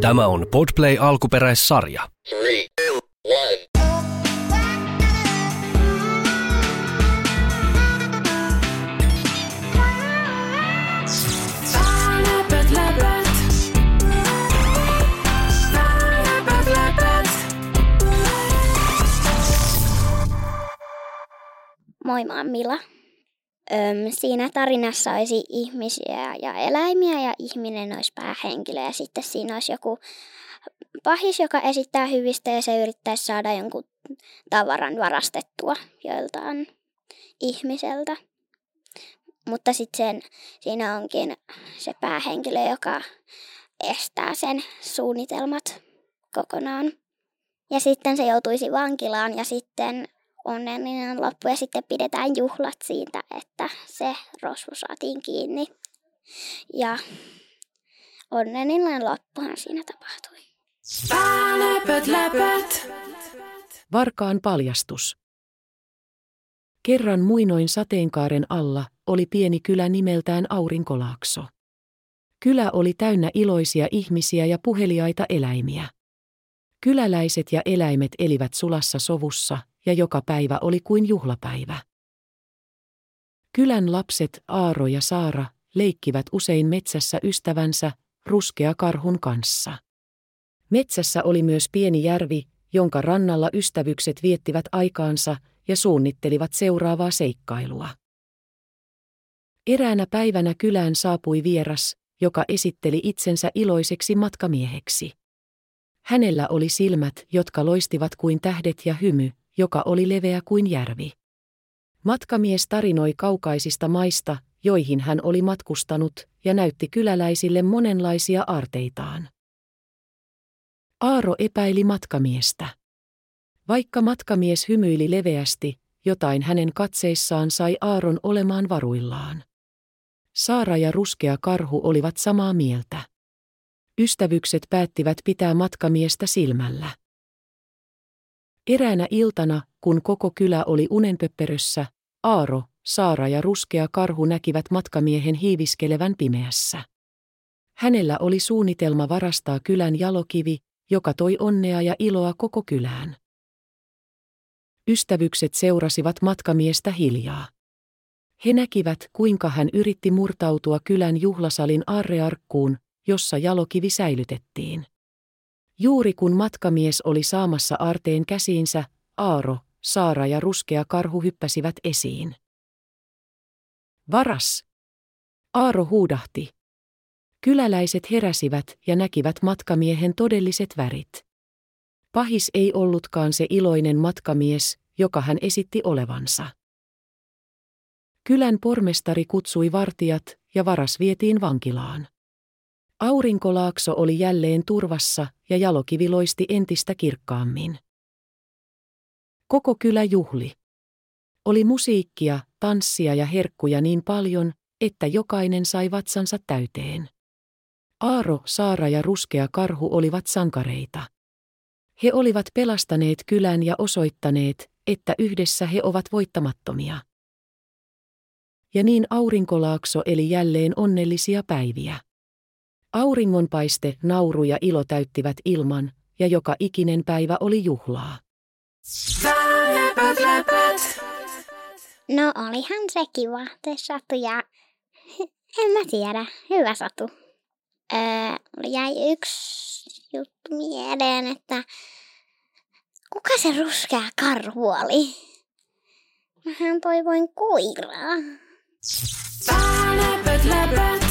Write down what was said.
Tämä on Podplay alkuperäissarja. Three, two, one. Moi, mä oon Mila. Öm, siinä tarinassa olisi ihmisiä ja eläimiä ja ihminen olisi päähenkilö ja sitten siinä olisi joku pahis, joka esittää hyvistä ja se yrittäisi saada jonkun tavaran varastettua joiltain ihmiseltä. Mutta sitten siinä onkin se päähenkilö, joka estää sen suunnitelmat kokonaan. Ja sitten se joutuisi vankilaan ja sitten onnellinen loppu ja sitten pidetään juhlat siitä, että se rosvo saatiin kiinni. Ja onnellinen loppuhan siinä tapahtui. Läpöt, läpöt. Varkaan paljastus. Kerran muinoin sateenkaaren alla oli pieni kylä nimeltään Aurinkolaakso. Kylä oli täynnä iloisia ihmisiä ja puheliaita eläimiä. Kyläläiset ja eläimet elivät sulassa sovussa, ja joka päivä oli kuin juhlapäivä. Kylän lapset Aaro ja Saara leikkivät usein metsässä ystävänsä, ruskea karhun kanssa. Metsässä oli myös pieni järvi, jonka rannalla ystävykset viettivät aikaansa ja suunnittelivat seuraavaa seikkailua. Eräänä päivänä kylään saapui vieras, joka esitteli itsensä iloiseksi matkamieheksi. Hänellä oli silmät, jotka loistivat kuin tähdet ja hymy, joka oli leveä kuin järvi. Matkamies tarinoi kaukaisista maista, joihin hän oli matkustanut, ja näytti kyläläisille monenlaisia aarteitaan. Aaro epäili matkamiestä. Vaikka matkamies hymyili leveästi, jotain hänen katseissaan sai Aaron olemaan varuillaan. Saara ja ruskea karhu olivat samaa mieltä. Ystävykset päättivät pitää matkamiestä silmällä. Eräänä iltana, kun koko kylä oli unenpöpperössä, Aaro, Saara ja ruskea karhu näkivät matkamiehen hiiviskelevän pimeässä. Hänellä oli suunnitelma varastaa kylän jalokivi, joka toi onnea ja iloa koko kylään. Ystävykset seurasivat matkamiestä hiljaa. He näkivät, kuinka hän yritti murtautua kylän juhlasalin arrearkkuun, jossa jalokivi säilytettiin. Juuri kun matkamies oli saamassa arteen käsiinsä, Aaro, Saara ja ruskea karhu hyppäsivät esiin. Varas! Aaro huudahti. Kyläläiset heräsivät ja näkivät matkamiehen todelliset värit. Pahis ei ollutkaan se iloinen matkamies, joka hän esitti olevansa. Kylän pormestari kutsui vartijat ja varas vietiin vankilaan. Aurinkolaakso oli jälleen turvassa ja jalokivi loisti entistä kirkkaammin. Koko kylä juhli. Oli musiikkia, tanssia ja herkkuja niin paljon, että jokainen sai vatsansa täyteen. Aaro, Saara ja ruskea karhu olivat sankareita. He olivat pelastaneet kylän ja osoittaneet, että yhdessä he ovat voittamattomia. Ja niin aurinkolaakso eli jälleen onnellisia päiviä. Auringonpaiste, nauru ja ilo täyttivät ilman, ja joka ikinen päivä oli juhlaa. No olihan se kiva, te satu ja en mä tiedä, hyvä satu. Öö, jäi yksi juttu mieleen, että kuka se ruskea karhu oli? Mähän toivoin koiraa. Läpöt, läpöt.